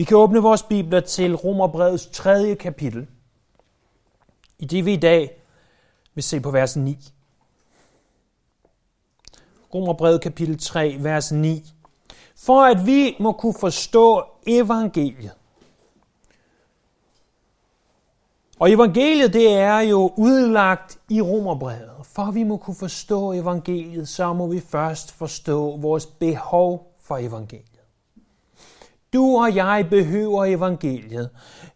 Vi kan åbne vores bibler til Romerbrevets tredje kapitel. I det vi i dag vil se på vers 9. Romerbrevet kapitel 3, vers 9. For at vi må kunne forstå evangeliet. Og evangeliet, det er jo udlagt i Romerbrevet. For at vi må kunne forstå evangeliet, så må vi først forstå vores behov for evangeliet. Du og jeg behøver evangeliet.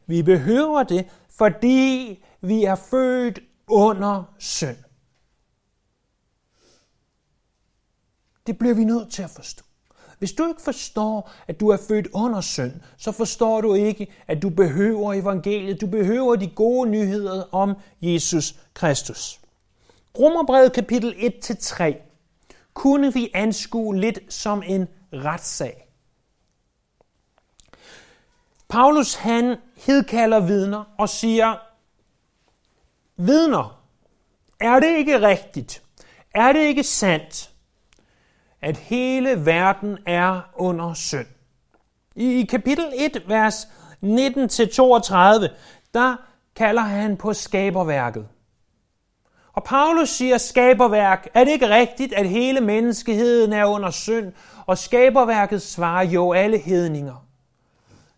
Vi behøver det, fordi vi er født under synd. Det bliver vi nødt til at forstå. Hvis du ikke forstår, at du er født under synd, så forstår du ikke, at du behøver evangeliet. Du behøver de gode nyheder om Jesus Kristus. Romerbrevet kapitel 1-3 kunne vi anskue lidt som en retssag. Paulus han hedkalder vidner og siger, vidner, er det ikke rigtigt? Er det ikke sandt, at hele verden er under synd? I kapitel 1, vers 19-32, der kalder han på skaberværket. Og Paulus siger skaberværk. Er det ikke rigtigt, at hele menneskeheden er under synd? Og skaberværket svarer jo alle hedninger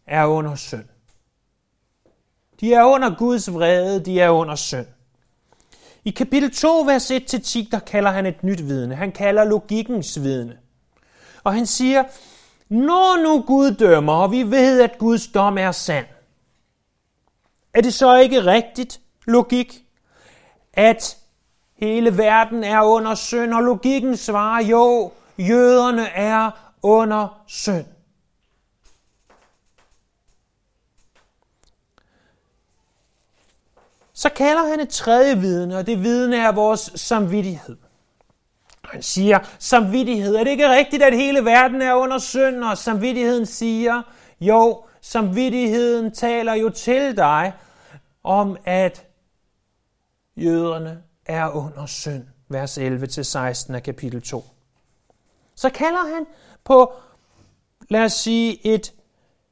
er under synd. De er under Guds vrede, de er under synd. I kapitel 2, vers 1-10, der kalder han et nyt vidne. Han kalder logikkens vidne. Og han siger, når nu Gud dømmer, og vi ved, at Guds dom er sand, er det så ikke rigtigt, logik, at hele verden er under synd, og logikken svarer, jo, jøderne er under synd. Så kalder han et tredje vidne, og det vidne er vores samvittighed. Han siger, samvittighed, er det ikke rigtigt, at hele verden er under synd? Og samvittigheden siger, jo, samvittigheden taler jo til dig om, at jøderne er under synd. Vers 11-16 af kapitel 2. Så kalder han på, lad os sige, et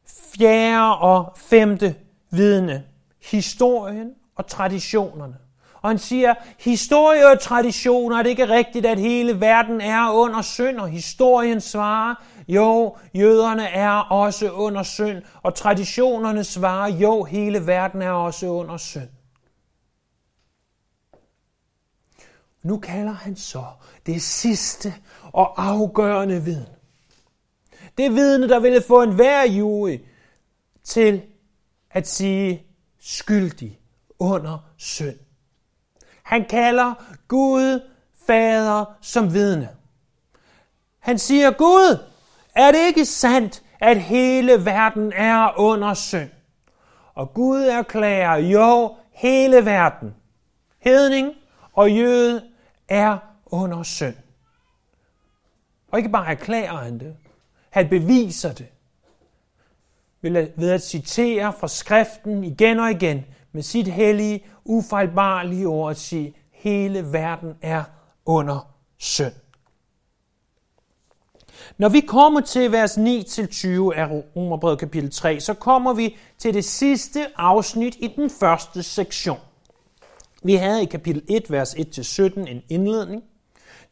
fjerde og femte vidne. Historien og traditionerne. Og han siger, historie og traditioner, er det ikke rigtigt, at hele verden er under synd? Og historien svarer, jo, jøderne er også under synd. Og traditionerne svarer, jo, hele verden er også under synd. Nu kalder han så det sidste og afgørende viden. Det vidne, der ville få en hver jury til at sige skyldig under synd. Han kalder Gud fader som vidne. Han siger, Gud, er det ikke sandt, at hele verden er under synd? Og Gud erklærer, jo, hele verden, hedning og jøde, er under synd. Og ikke bare erklærer han det, han beviser det ved at citere fra skriften igen og igen med sit hellige, ufejlbarlige ord at sige, hele verden er under synd. Når vi kommer til vers 9-20 af Romerbrevet kapitel 3, så kommer vi til det sidste afsnit i den første sektion. Vi havde i kapitel 1, vers 1-17 en indledning.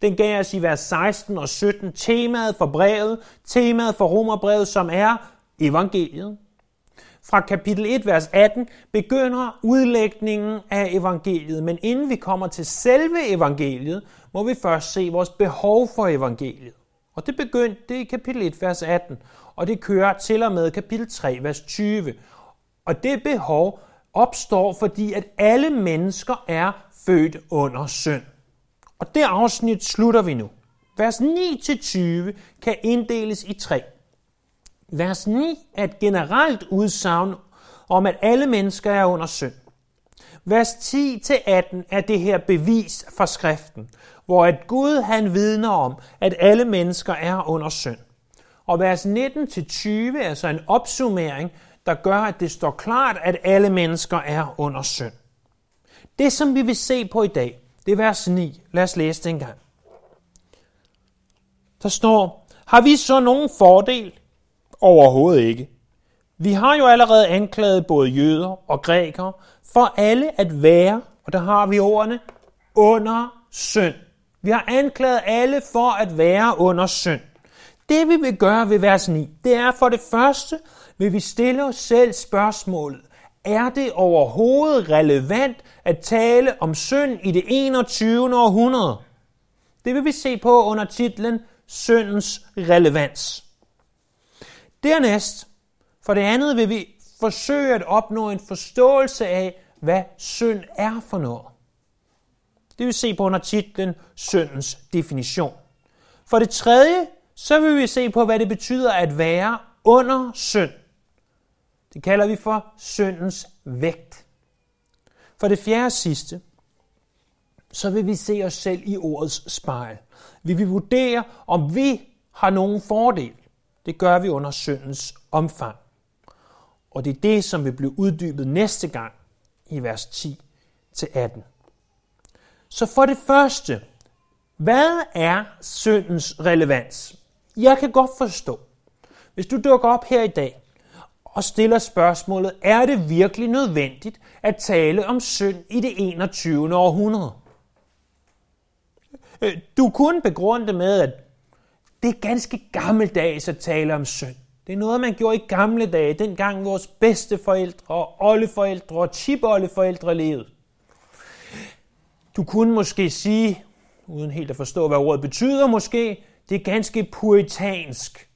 Den gav os i vers 16 og 17 temaet for brevet, temaet for Romerbrevet, som er evangeliet fra kapitel 1, vers 18, begynder udlægningen af evangeliet. Men inden vi kommer til selve evangeliet, må vi først se vores behov for evangeliet. Og det begyndte det i kapitel 1, vers 18, og det kører til og med kapitel 3, vers 20. Og det behov opstår, fordi at alle mennesker er født under synd. Og det afsnit slutter vi nu. Vers 9-20 kan inddeles i tre. Vers 9 er et generelt udsagn om, at alle mennesker er under synd. Vers 10-18 er det her bevis fra skriften, hvor at Gud han vidner om, at alle mennesker er under synd. Og vers 19-20 er så en opsummering, der gør, at det står klart, at alle mennesker er under synd. Det, som vi vil se på i dag, det er vers 9. Lad os læse det en gang. Der står, har vi så nogen fordel? Overhovedet ikke. Vi har jo allerede anklaget både jøder og grækere for alle at være, og der har vi ordene, under synd. Vi har anklaget alle for at være under synd. Det vi vil gøre ved vers 9, det er for det første, vil vi stille os selv spørgsmålet, er det overhovedet relevant at tale om synd i det 21. århundrede? Det vil vi se på under titlen Syndens relevans. Dernæst, for det andet, vil vi forsøge at opnå en forståelse af, hvad synd er for noget. Det vil se på under titlen Syndens definition. For det tredje, så vil vi se på, hvad det betyder at være under synd. Det kalder vi for syndens vægt. For det fjerde sidste, så vil vi se os selv i ordets spejl. Vi vil vurdere, om vi har nogen fordel. Det gør vi under syndens omfang. Og det er det, som vil blive uddybet næste gang i vers 10-18. Så for det første, hvad er syndens relevans? Jeg kan godt forstå, hvis du dukker op her i dag og stiller spørgsmålet, er det virkelig nødvendigt at tale om synd i det 21. århundrede? Øh, du kunne begrunde det med, at det er ganske gammeldags at tale om synd. Det er noget, man gjorde i gamle dage, dengang vores bedste forældre og oldeforældre og tipoldeforældre levede. Du kunne måske sige, uden helt at forstå, hvad ordet betyder måske, det er ganske puritansk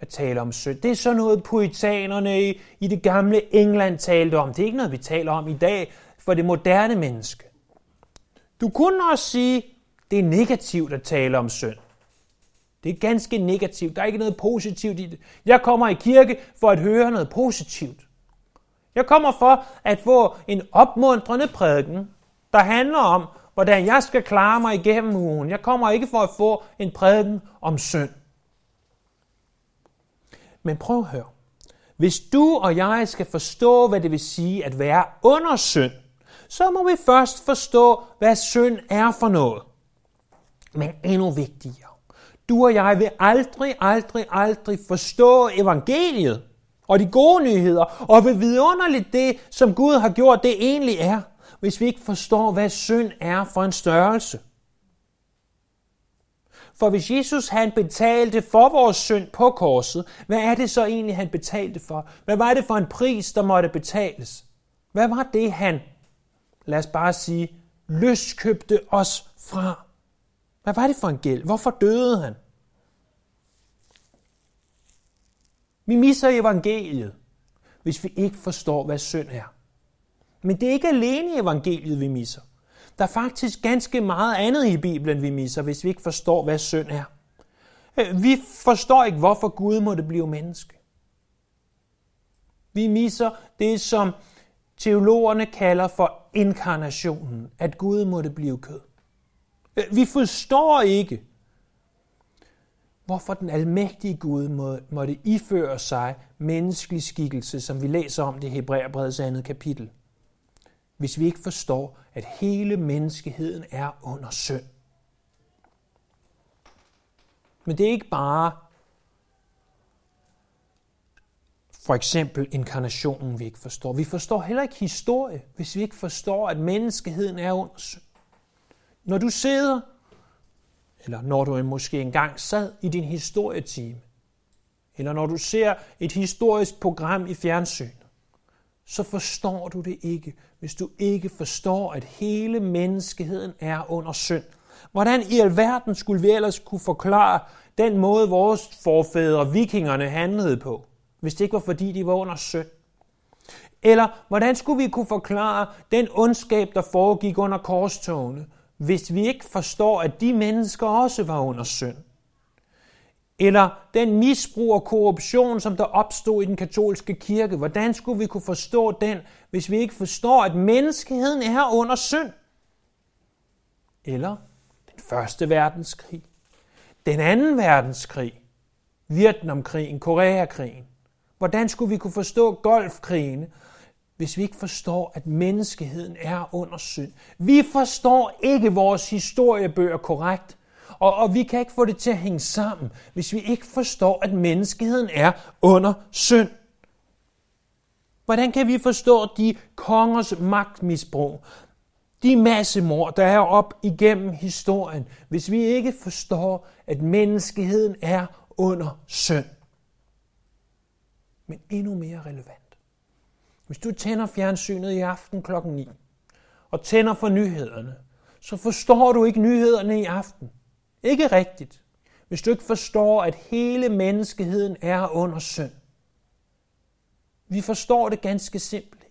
at tale om synd. Det er sådan noget, puritanerne i, i det gamle England talte om. Det er ikke noget, vi taler om i dag for det moderne menneske. Du kunne også sige, det er negativt at tale om synd. Det er ganske negativt. Der er ikke noget positivt i det. Jeg kommer i kirke for at høre noget positivt. Jeg kommer for at få en opmuntrende prædiken, der handler om, hvordan jeg skal klare mig igennem ugen. Jeg kommer ikke for at få en prædiken om synd. Men prøv at høre. Hvis du og jeg skal forstå, hvad det vil sige at være under synd, så må vi først forstå, hvad synd er for noget. Men endnu vigtigere, du og jeg vil aldrig, aldrig, aldrig forstå evangeliet og de gode nyheder, og vil vidunderligt det, som Gud har gjort, det egentlig er, hvis vi ikke forstår, hvad synd er for en størrelse. For hvis Jesus han betalte for vores synd på korset, hvad er det så egentlig, han betalte for? Hvad var det for en pris, der måtte betales? Hvad var det, han, lad os bare sige, løskøbte os fra? Hvad var det for en gæld? Hvorfor døde han? Vi misser evangeliet, hvis vi ikke forstår, hvad synd er. Men det er ikke alene evangeliet, vi misser. Der er faktisk ganske meget andet i Bibelen, vi misser, hvis vi ikke forstår, hvad synd er. Øh, vi forstår ikke, hvorfor Gud måtte blive menneske. Vi misser det, som teologerne kalder for inkarnationen, at Gud måtte blive kød. Øh, vi forstår ikke, hvorfor den almægtige Gud måtte iføre sig menneskelig skikkelse, som vi læser om det i Hebræerbrevets andet kapitel hvis vi ikke forstår, at hele menneskeheden er under synd. Men det er ikke bare for eksempel inkarnationen, vi ikke forstår. Vi forstår heller ikke historie, hvis vi ikke forstår, at menneskeheden er under synd. Når du sidder, eller når du måske engang sad i din historietime, eller når du ser et historisk program i fjernsyn, så forstår du det ikke, hvis du ikke forstår, at hele menneskeheden er under synd. Hvordan i alverden skulle vi ellers kunne forklare den måde, vores forfædre, vikingerne, handlede på, hvis det ikke var fordi, de var under synd? Eller hvordan skulle vi kunne forklare den ondskab, der foregik under korstogene, hvis vi ikke forstår, at de mennesker også var under synd? Eller den misbrug og korruption, som der opstod i den katolske kirke. Hvordan skulle vi kunne forstå den, hvis vi ikke forstår, at menneskeheden er under synd? Eller den første verdenskrig, den anden verdenskrig, Vietnamkrigen, Koreakrigen. Hvordan skulle vi kunne forstå golfkrigen, hvis vi ikke forstår, at menneskeheden er under synd? Vi forstår ikke vores historiebøger korrekt, Og, og vi kan ikke få det til at hænge sammen, hvis vi ikke forstår, at menneskeheden er under synd. Hvordan kan vi forstå de kongers magtmisbrug, de massemord, der er op igennem historien, hvis vi ikke forstår, at menneskeheden er under synd? Men endnu mere relevant. Hvis du tænder fjernsynet i aften klokken 9, og tænder for nyhederne, så forstår du ikke nyhederne i aften. Ikke rigtigt. Hvis du ikke forstår, at hele menneskeheden er under synd. Vi forstår det ganske simpelt.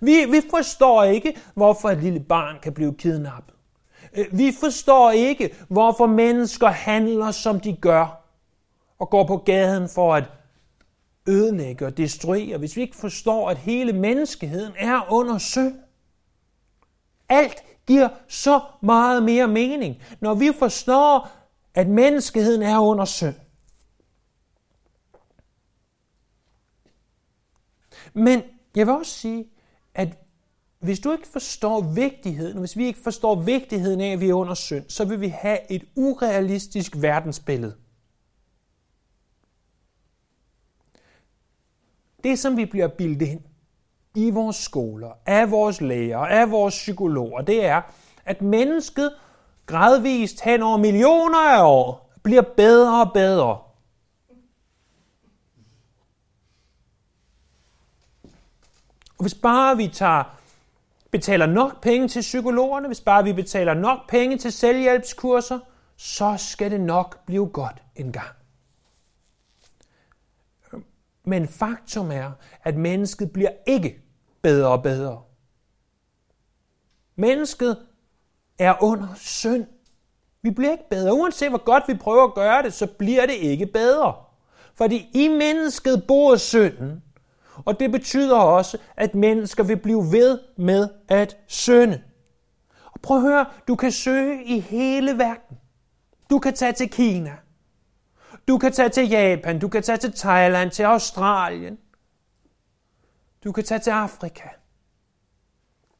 Vi, vi forstår ikke, hvorfor et lille barn kan blive kidnappet. Øh, vi forstår ikke, hvorfor mennesker handler, som de gør, og går på gaden for at ødelægge og destruere, hvis vi ikke forstår, at hele menneskeheden er under synd. Alt giver så meget mere mening, når vi forstår, at menneskeheden er under synd. Men jeg vil også sige, at hvis du ikke forstår vigtigheden, hvis vi ikke forstår vigtigheden af, at vi er under synd, så vil vi have et urealistisk verdensbillede. Det, som vi bliver bildet ind i vores skoler, af vores læger, af vores psykologer, det er, at mennesket gradvist hen over millioner af år bliver bedre og bedre. Og hvis bare vi tager, betaler nok penge til psykologerne, hvis bare vi betaler nok penge til selvhjælpskurser, så skal det nok blive godt en gang. Men faktum er, at mennesket bliver ikke bedre og bedre. Mennesket er under synd. Vi bliver ikke bedre. Uanset hvor godt vi prøver at gøre det, så bliver det ikke bedre. Fordi i mennesket bor synden. Og det betyder også, at mennesker vil blive ved med at synde. Og prøv at høre, du kan søge i hele verden. Du kan tage til Kina. Du kan tage til Japan, du kan tage til Thailand, til Australien. Du kan tage til Afrika.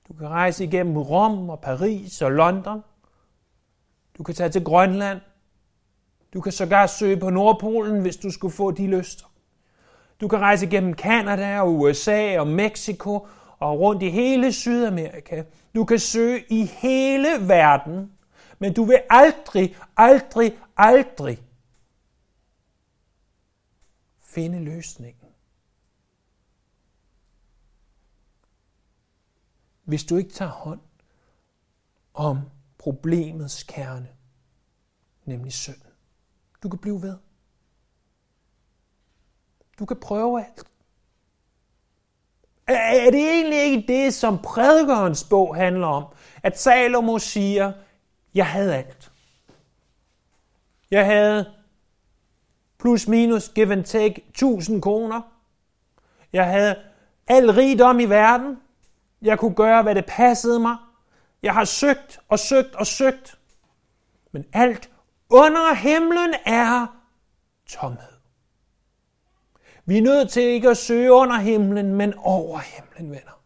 Du kan rejse igennem Rom og Paris og London. Du kan tage til Grønland. Du kan sågar søge på Nordpolen, hvis du skulle få de lyster. Du kan rejse igennem Kanada og USA og Mexico og rundt i hele Sydamerika. Du kan søge i hele verden, men du vil aldrig, aldrig, aldrig finde løsningen. Hvis du ikke tager hånd om problemets kerne, nemlig synd. Du kan blive ved. Du kan prøve alt. Er det egentlig ikke det, som prædikernes bog handler om? At Salomo siger, jeg havde alt. Jeg havde plus minus give and take 1000 kroner. Jeg havde al rigdom i verden. Jeg kunne gøre, hvad det passede mig. Jeg har søgt og søgt og søgt. Men alt under himlen er tomhed. Vi er nødt til ikke at søge under himlen, men over himlen, venner.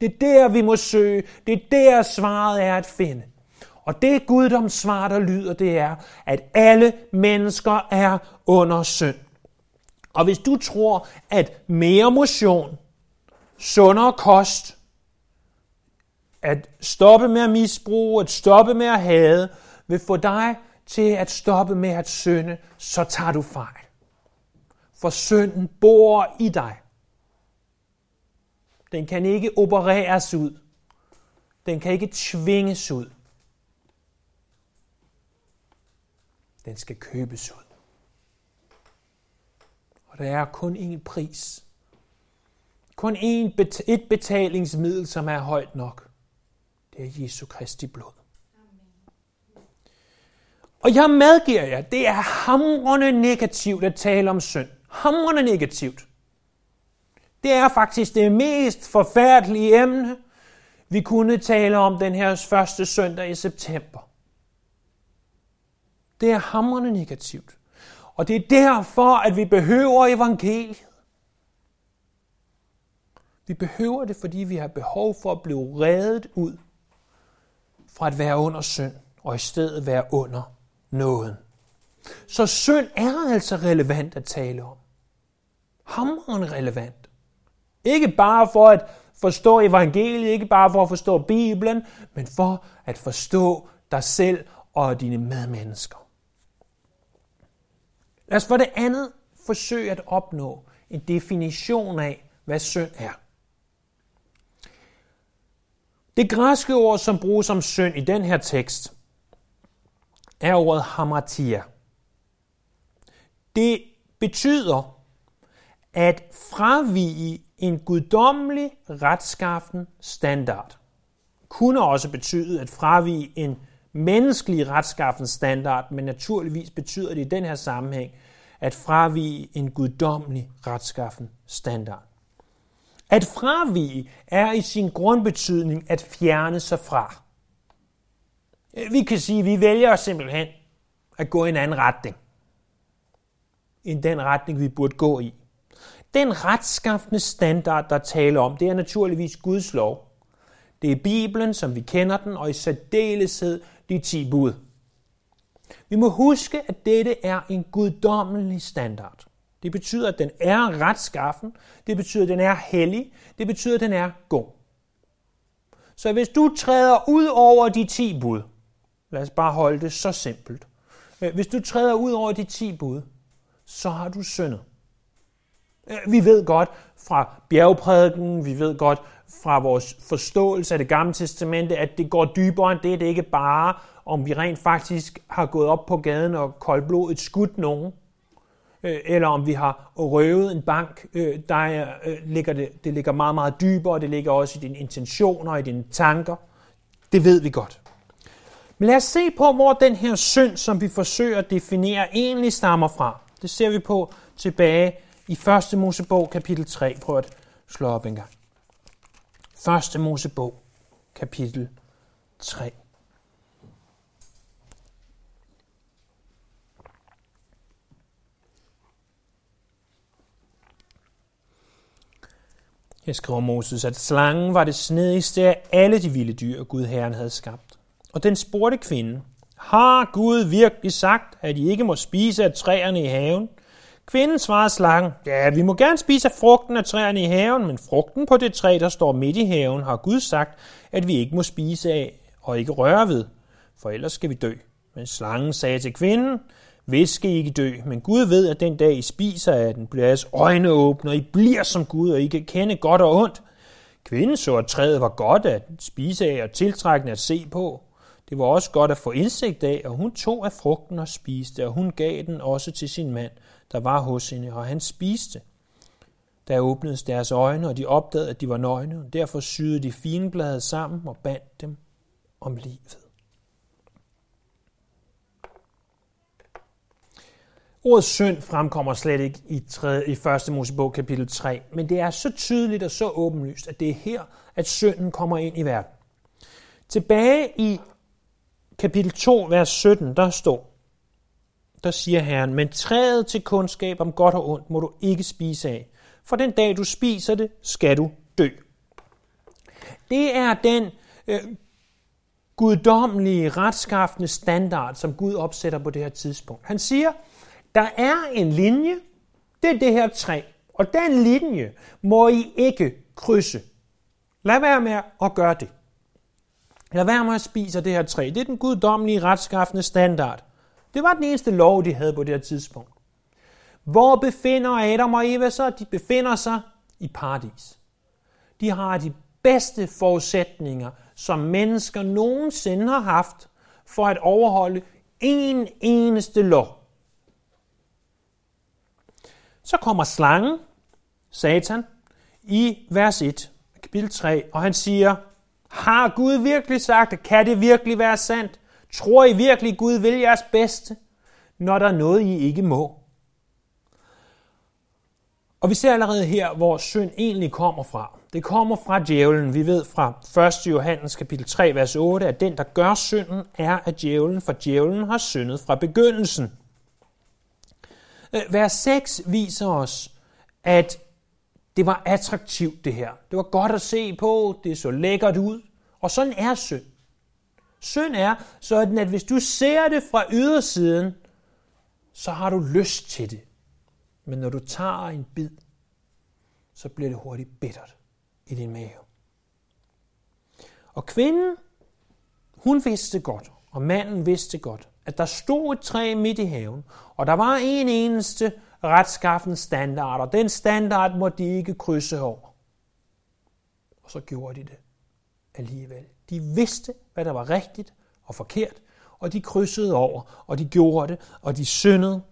Det er der, vi må søge. Det er der, svaret er at finde. Og det guddomssvar, der lyder, det er, at alle mennesker er under synd. Og hvis du tror, at mere motion, sundere kost, at stoppe med at misbruge, at stoppe med at hade, vil få dig til at stoppe med at synde, så tager du fejl. For synden bor i dig. Den kan ikke opereres ud. Den kan ikke tvinges ud. Den skal købes ud. Og der er kun én pris. Kun én bet- et betalingsmiddel, som er højt nok. Det er Jesu Kristi blod. Og jeg medgiver jer, det er hamrende negativt at tale om synd. Hamrende negativt. Det er faktisk det mest forfærdelige emne, vi kunne tale om den her første søndag i september. Det er hamrende negativt. Og det er derfor, at vi behøver evangeliet. Vi behøver det, fordi vi har behov for at blive reddet ud fra at være under synd, og i stedet være under nåden. Så synd er altså relevant at tale om. Hammeren relevant. Ikke bare for at forstå evangeliet, ikke bare for at forstå Bibelen, men for at forstå dig selv og dine medmennesker. Lad os for det andet forsøge at opnå en definition af, hvad synd er. Det græske ord, som bruges som synd i den her tekst, er ordet hamartia. Det betyder at fravige en guddommelig retskaffen standard. Kunne også betyde at fravige en menneskelig retskaffens standard, men naturligvis betyder det i den her sammenhæng at fravige en guddommelig retskaffen standard. At fravige er i sin grundbetydning at fjerne sig fra. Vi kan sige, at vi vælger simpelthen at gå i en anden retning end den retning, vi burde gå i. Den retskaffende standard, der taler om, det er naturligvis Guds lov. Det er Bibelen, som vi kender den, og i særdeleshed de ti bud. Vi må huske, at dette er en guddommelig standard. Det betyder, at den er retskaffen. Det betyder, at den er hellig. Det betyder, at den er god. Så hvis du træder ud over de ti bud, lad os bare holde det så simpelt. Øh, hvis du træder ud over de ti bud, så har du syndet. Øh, vi ved godt fra bjergprædiken, vi ved godt fra vores forståelse af det gamle testamente, at det går dybere end det. Det er ikke bare, om vi rent faktisk har gået op på gaden og koldblodet skudt nogen, øh, eller om vi har røvet en bank. Øh, der øh, ligger det, det ligger meget, meget dybere, det ligger også i dine intentioner, i dine tanker. Det ved vi godt. Men lad os se på, hvor den her synd, som vi forsøger at definere, egentlig stammer fra. Det ser vi på tilbage i 1. Mosebog kapitel 3. Prøv at slå op en gang. 1. Mosebog kapitel 3. Her skriver Moses, at slangen var det snedigste af alle de vilde dyr, Gud Herren havde skabt. Og den spurgte kvinden, har Gud virkelig sagt, at I ikke må spise af træerne i haven? Kvinden svarede slangen, ja, vi må gerne spise af frugten af træerne i haven, men frugten på det træ, der står midt i haven, har Gud sagt, at vi ikke må spise af og ikke røre ved, for ellers skal vi dø. Men slangen sagde til kvinden, hvis skal I ikke dø, men Gud ved, at den dag I spiser af den, bliver jeres øjne åbne, og I bliver som Gud, og I kan kende godt og ondt. Kvinden så, at træet var godt at spise af og tiltrækkende at se på. Det var også godt at få indsigt af, og hun tog af frugten og spiste, og hun gav den også til sin mand, der var hos hende, og han spiste. Der åbnedes deres øjne, og de opdagede, at de var nøgne, og derfor syede de finblade sammen og bandt dem om livet. Ordet synd fremkommer slet ikke i, 3, i 1. Mosebog kapitel 3, men det er så tydeligt og så åbenlyst, at det er her, at synden kommer ind i verden. Tilbage i kapitel 2, vers 17, der står, der siger Herren, men træet til kundskab om godt og ondt må du ikke spise af, for den dag du spiser det, skal du dø. Det er den øh, guddommelige, retskaffende standard, som Gud opsætter på det her tidspunkt. Han siger, der er en linje, det er det her træ, og den linje må I ikke krydse. Lad være med at gøre det. Lad være med at spise det her træ. Det er den guddommelige, retskaffende standard. Det var den eneste lov, de havde på det her tidspunkt. Hvor befinder Adam og Eva sig? De befinder sig i paradis. De har de bedste forudsætninger, som mennesker nogensinde har haft for at overholde en eneste lov. Så kommer slangen, Satan, i vers 1, kapitel 3, og han siger, har Gud virkelig sagt det? Kan det virkelig være sandt? Tror I virkelig, Gud vil jeres bedste, når der er noget, I ikke må? Og vi ser allerede her, hvor synd egentlig kommer fra. Det kommer fra djævlen. Vi ved fra 1. Johannes kapitel 3, vers 8, at den, der gør synden, er af djævlen, for djævlen har syndet fra begyndelsen. Øh, vers 6 viser os, at det var attraktivt det her. Det var godt at se på, det så lækkert ud. Og sådan er synd. Synd er sådan, at hvis du ser det fra ydersiden, så har du lyst til det. Men når du tager en bid, så bliver det hurtigt bittert i din mave. Og kvinden, hun vidste godt, og manden vidste godt, at der stod et træ midt i haven, og der var en eneste retskaffen standard, og den standard må de ikke krydse over. Og så gjorde de det alligevel. De vidste, hvad der var rigtigt og forkert, og de krydsede over, og de gjorde det, og de syndede.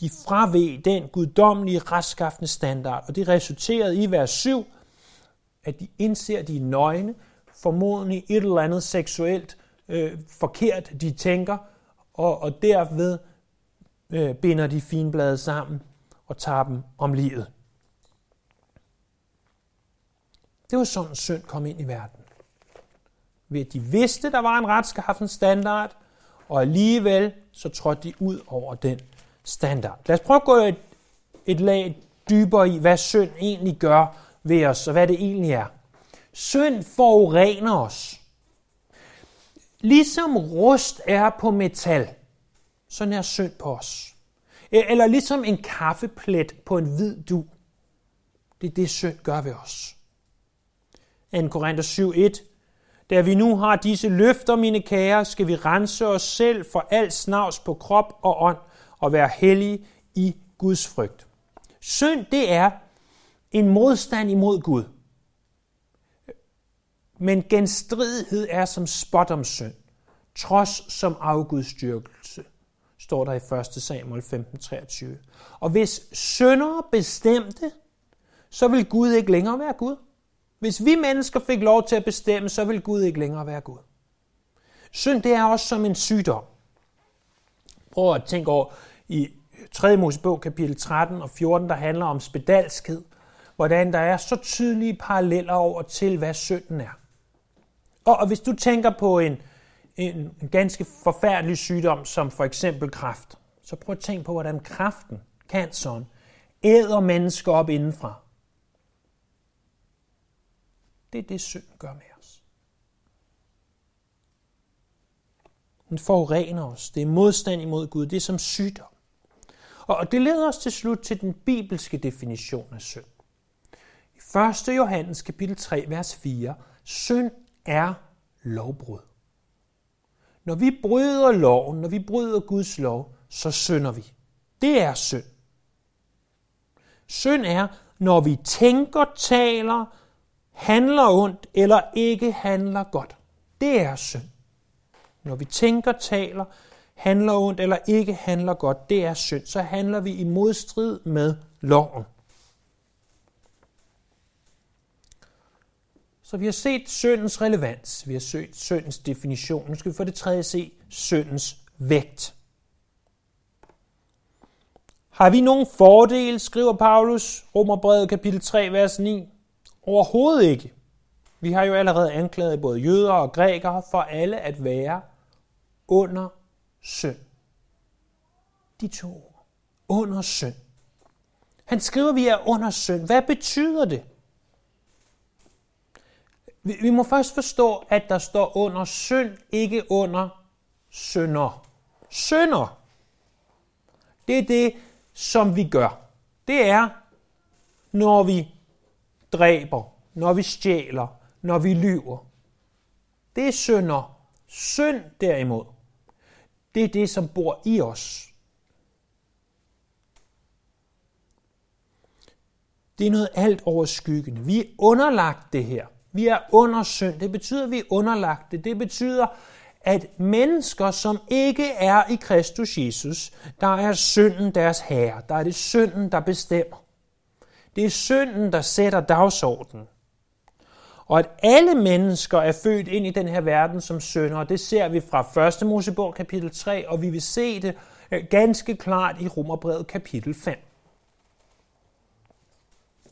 De fraveg den guddommelige retskaffende standard, og det resulterede i vers 7, at de indser, at de er nøgne, formodentlig et eller andet seksuelt øh, forkert, de tænker, og, og derved øh, binder de finblade sammen og tager dem om livet. Det var sådan, synd kom ind i verden. Ved at de vidste, der var en retskaffen standard, og alligevel så trådte de ud over den standard. Lad os prøve at gå et, et lag dybere i, hvad synd egentlig gør ved os, og hvad det egentlig er. Synd forurener os. Ligesom rust er på metal, så er synd på os. E, eller ligesom en kaffeplet på en hvid du. Det er det, synd gør ved os. 2. Korinther 7.1 Da vi nu har disse løfter, mine kære, skal vi rense os selv for al snavs på krop og ånd og være hellige i Guds frygt. Synd, det er en modstand imod Gud. Men genstridighed er som spot om synd, trods som afgudstyrkelse, står der i 1. Samuel 15:23. Og hvis syndere bestemte, så vil Gud ikke længere være Gud. Hvis vi mennesker fik lov til at bestemme, så vil Gud ikke længere være Gud. Synd, det er også som en sygdom. Prøv at tænke over i 3. Mosebog kapitel 13 og 14, der handler om spedalskhed, hvordan der er så tydelige paralleller over til, hvad synden er. Og, og hvis du tænker på en, en, en ganske forfærdelig sygdom, som for eksempel kræft, så prøv at tænke på, hvordan kræften, canceren, æder mennesker op indenfra. Det er det, synd gør med os. Den forurener os. Det er modstand imod Gud. Det er som sygdom. Og det leder os til slut til den bibelske definition af synd. I 1. Johannes kapitel 3, vers 4. Synd er lovbrud. Når vi bryder loven, når vi bryder Guds lov, så synder vi. Det er synd. Synd er, når vi tænker, taler, handler ondt eller ikke handler godt. Det er synd. Når vi tænker, taler, handler ondt eller ikke handler godt, det er synd. Så handler vi i modstrid med loven. Så vi har set syndens relevans, vi har set syndens definition. Nu skal vi for det tredje se syndens vægt. Har vi nogen fordel, skriver Paulus, Romerbrevet kapitel 3, vers 9? Overhovedet ikke. Vi har jo allerede anklaget både jøder og grækere for alle at være under synd. De to ord. Under synd. Han skriver, at vi er under synd. Hvad betyder det? Vi, vi må først forstå, at der står under synd, ikke under synder. Synder, det er det, som vi gør. Det er, når vi dræber, når vi stjæler, når vi lyver. Det er synder. Synd derimod, det er det, som bor i os. Det er noget alt overskyggende. Vi er underlagt det her. Vi er under synd. Det betyder, at vi er underlagt det. Det betyder, at mennesker, som ikke er i Kristus Jesus, der er synden deres herre. Der er det synden, der bestemmer. Det er synden, der sætter dagsordenen. Og at alle mennesker er født ind i den her verden som syndere, det ser vi fra 1. Mosebog kapitel 3, og vi vil se det øh, ganske klart i Romerbrevet kapitel 5.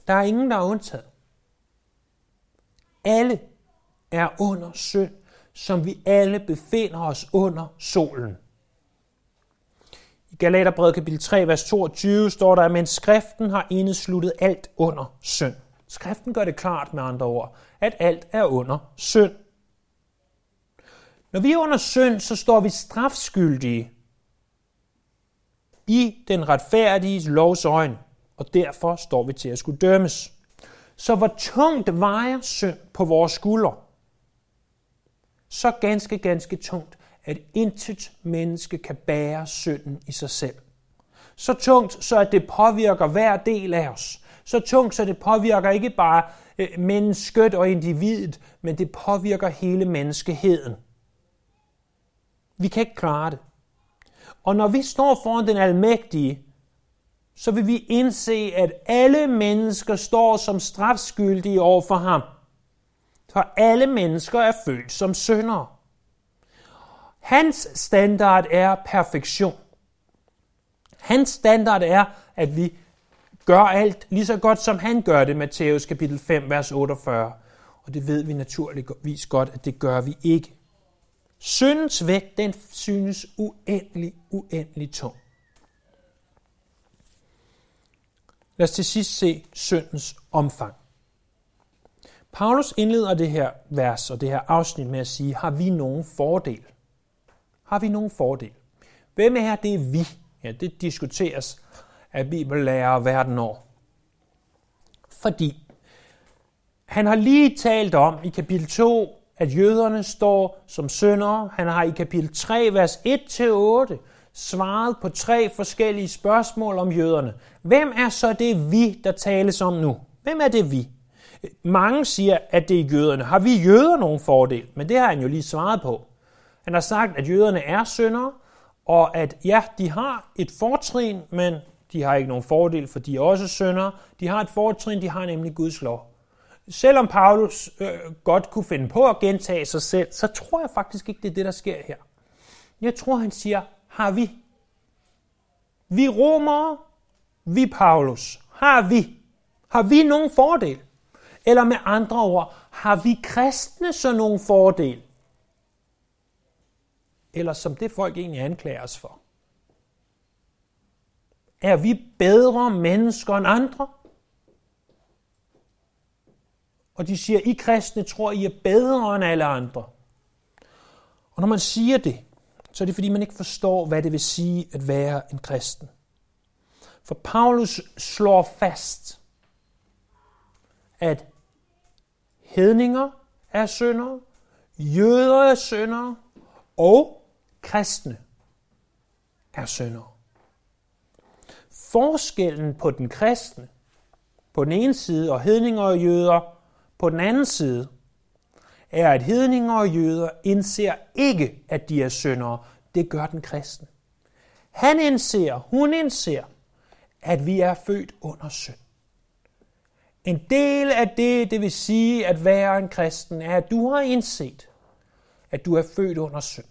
Der er ingen, der er undtaget. Alle er under synd, som vi alle befinder os under solen. Galaterbrevet kapitel 3, vers 22 står der, at skriften har indesluttet alt under synd. Skriften gør det klart med andre ord, at alt er under synd. Når vi er under synd, så står vi strafskyldige i den retfærdige lovs øjne, og derfor står vi til at skulle dømmes. Så hvor tungt vejer synd på vores skuldre? Så ganske, ganske tungt, at intet menneske kan bære synden i sig selv. Så tungt, så at det påvirker hver del af os. Så tungt, så det påvirker ikke bare øh, mennesket og individet, men det påvirker hele menneskeheden. Vi kan ikke klare det. Og når vi står foran den almægtige, så vil vi indse, at alle mennesker står som strafskyldige over for ham. For alle mennesker er født som syndere. Hans standard er perfektion. Hans standard er, at vi gør alt lige så godt, som han gør det, Matthæus kapitel 5, vers 48. Og det ved vi naturligvis godt, at det gør vi ikke. Syndens vægt, den synes uendelig, uendelig tung. Lad os til sidst se syndens omfang. Paulus indleder det her vers og det her afsnit med at sige, har vi nogen fordel? Har vi nogen fordel? Hvem er det vi? Ja, det diskuteres af bibellærer verden over. Fordi han har lige talt om i kapitel 2, at jøderne står som syndere. Han har i kapitel 3, vers 1-8 svaret på tre forskellige spørgsmål om jøderne. Hvem er så det vi, der tales om nu? Hvem er det vi? Mange siger, at det er jøderne. Har vi jøder nogen fordel? Men det har han jo lige svaret på. Han har sagt, at jøderne er syndere, og at ja, de har et fortrin, men de har ikke nogen fordel, for de er også syndere. De har et fortrin, de har nemlig Guds lov. Selvom Paulus øh, godt kunne finde på at gentage sig selv, så tror jeg faktisk ikke, det er det, der sker her. Jeg tror, han siger, har vi. Vi romere, vi Paulus, har vi. Har vi nogen fordel? Eller med andre ord, har vi kristne så nogen fordel? Eller som det folk egentlig anklager os for. Er vi bedre mennesker end andre? Og de siger, I kristne tror, I er bedre end alle andre. Og når man siger det, så er det fordi, man ikke forstår, hvad det vil sige at være en kristen. For Paulus slår fast, at hedninger er syndere, jøder er syndere, og kristne er syndere. Forskellen på den kristne på den ene side og hedninger og jøder på den anden side, er, at hedninger og jøder indser ikke, at de er syndere. Det gør den kristne. Han indser, hun indser, at vi er født under synd. En del af det, det vil sige at være en kristen, er, at du har indset, at du er født under synd.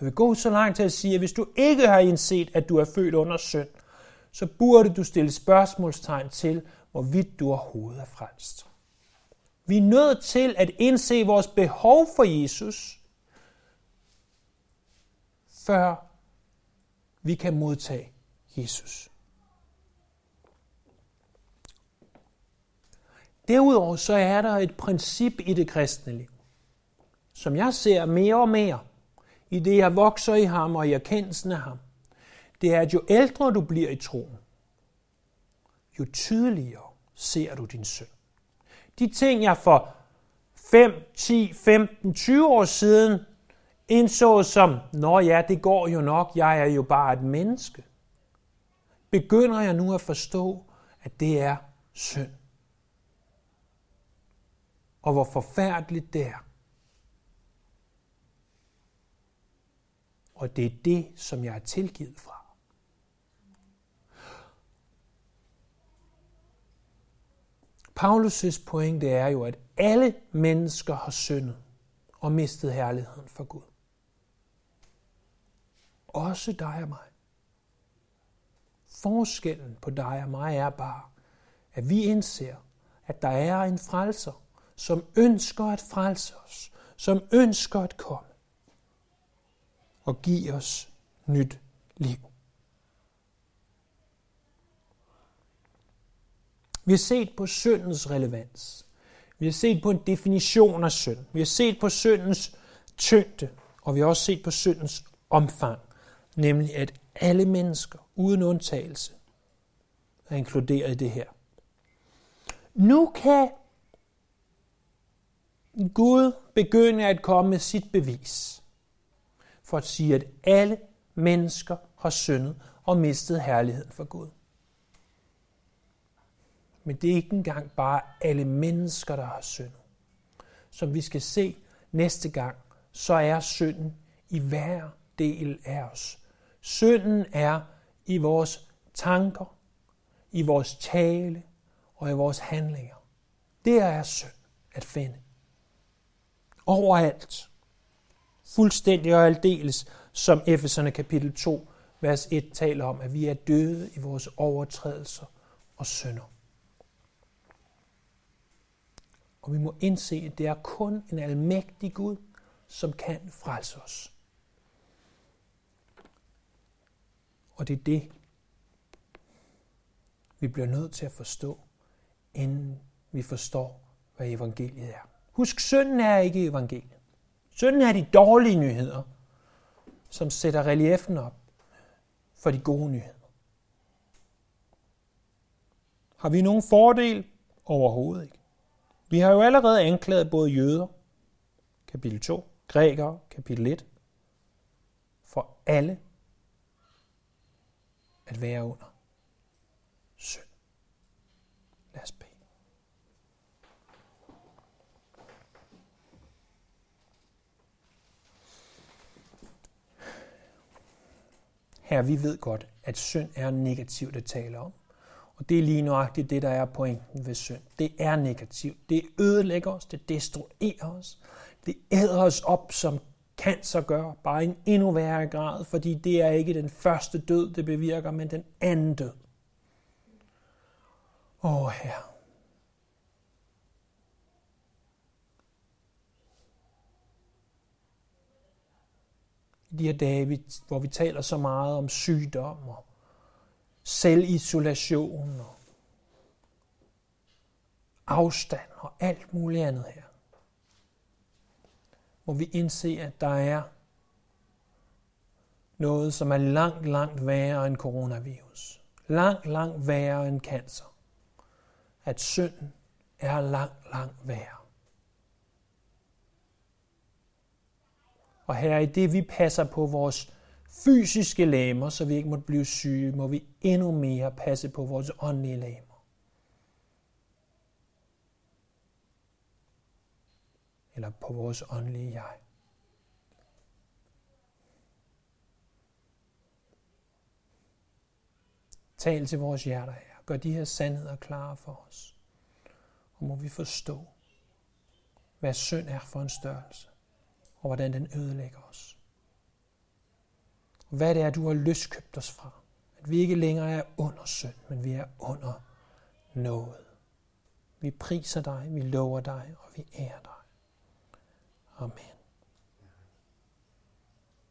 Jeg vil gå så langt til at sige, at hvis du ikke har indset, at du er født under synd, så burde du stille spørgsmålstegn til, hvorvidt du overhovedet er frelst. Vi er nødt til at indse vores behov for Jesus, før vi kan modtage Jesus. Derudover så er der et princip i det kristne liv, som jeg ser mere og mere, i det jeg vokser i ham og i erkendelsen af ham. Det er, at jo ældre du bliver i troen, jo tydeligere ser du din synd. De ting, jeg for 5, 10, 15, 20 år siden indså som, nå ja, det går jo nok, jeg er jo bare et menneske, begynder jeg nu at forstå, at det er synd. Og hvor forfærdeligt det er. Og det er det, som jeg er tilgivet fra. Paulus' pointe er jo, at alle mennesker har syndet og mistet herligheden for Gud. Også dig og mig. Forskellen på dig og mig er bare, at vi indser, at der er en frelser, som ønsker at frelse os, som ønsker at komme og give os nyt liv. Vi har set på syndens relevans. Vi har set på en definition af synd. Vi har set på syndens tyngde, og vi har også set på syndens omfang, nemlig at alle mennesker, uden undtagelse, er inkluderet i det her. Nu kan Gud begynde at komme med sit bevis for at sige, at alle mennesker har syndet og mistet herligheden for Gud. Men det er ikke engang bare alle mennesker, der har syndet. Som vi skal se næste gang, så er synden i hver del af os. Synden er i vores tanker, i vores tale og i vores handlinger. Det er synd at finde. Overalt. Fuldstændig og aldeles, som Efeserne kapitel 2, vers 1 taler om, at vi er døde i vores overtrædelser og synder. Og vi må indse, at det er kun en almægtig Gud, som kan frelse os. Og det er det, vi bliver nødt til at forstå, inden vi forstår, hvad evangeliet er. Husk, synden er ikke evangeliet. Synden er de dårlige nyheder, som sætter reliefen op for de gode nyheder. Har vi nogen fordel? Overhovedet ikke. Vi har jo allerede anklaget både jøder, kapitel 2, grækere, kapitel 1, for alle at være under synd. Lad os bede. Her, vi ved godt, at synd er negativt at tale om. Og det er lige nøjagtigt det, der er pointen ved synd. Det er negativt. Det ødelægger os. Det destruerer os. Det æder os op, som cancer gør, bare i en endnu værre grad, fordi det er ikke den første død, det bevirker, men den anden død. Åh, oh, Herre. I de her dage, hvor vi taler så meget om sygdom og selvisolation og afstand og alt muligt andet her. Hvor vi indser, at der er noget, som er langt, langt værre end coronavirus. Langt, langt værre end cancer. At synden er langt, langt værre. Og her i det, vi passer på vores fysiske læmer, så vi ikke måtte blive syge, må vi endnu mere passe på vores åndelige læmer. Eller på vores åndelige jeg. Tal til vores hjerter her. Gør de her sandheder klare for os. Og må vi forstå, hvad synd er for en størrelse, og hvordan den ødelægger os hvad det er, du har løskøbt os fra. At vi ikke længere er under synd, men vi er under noget. Vi priser dig, vi lover dig, og vi ærer dig. Amen.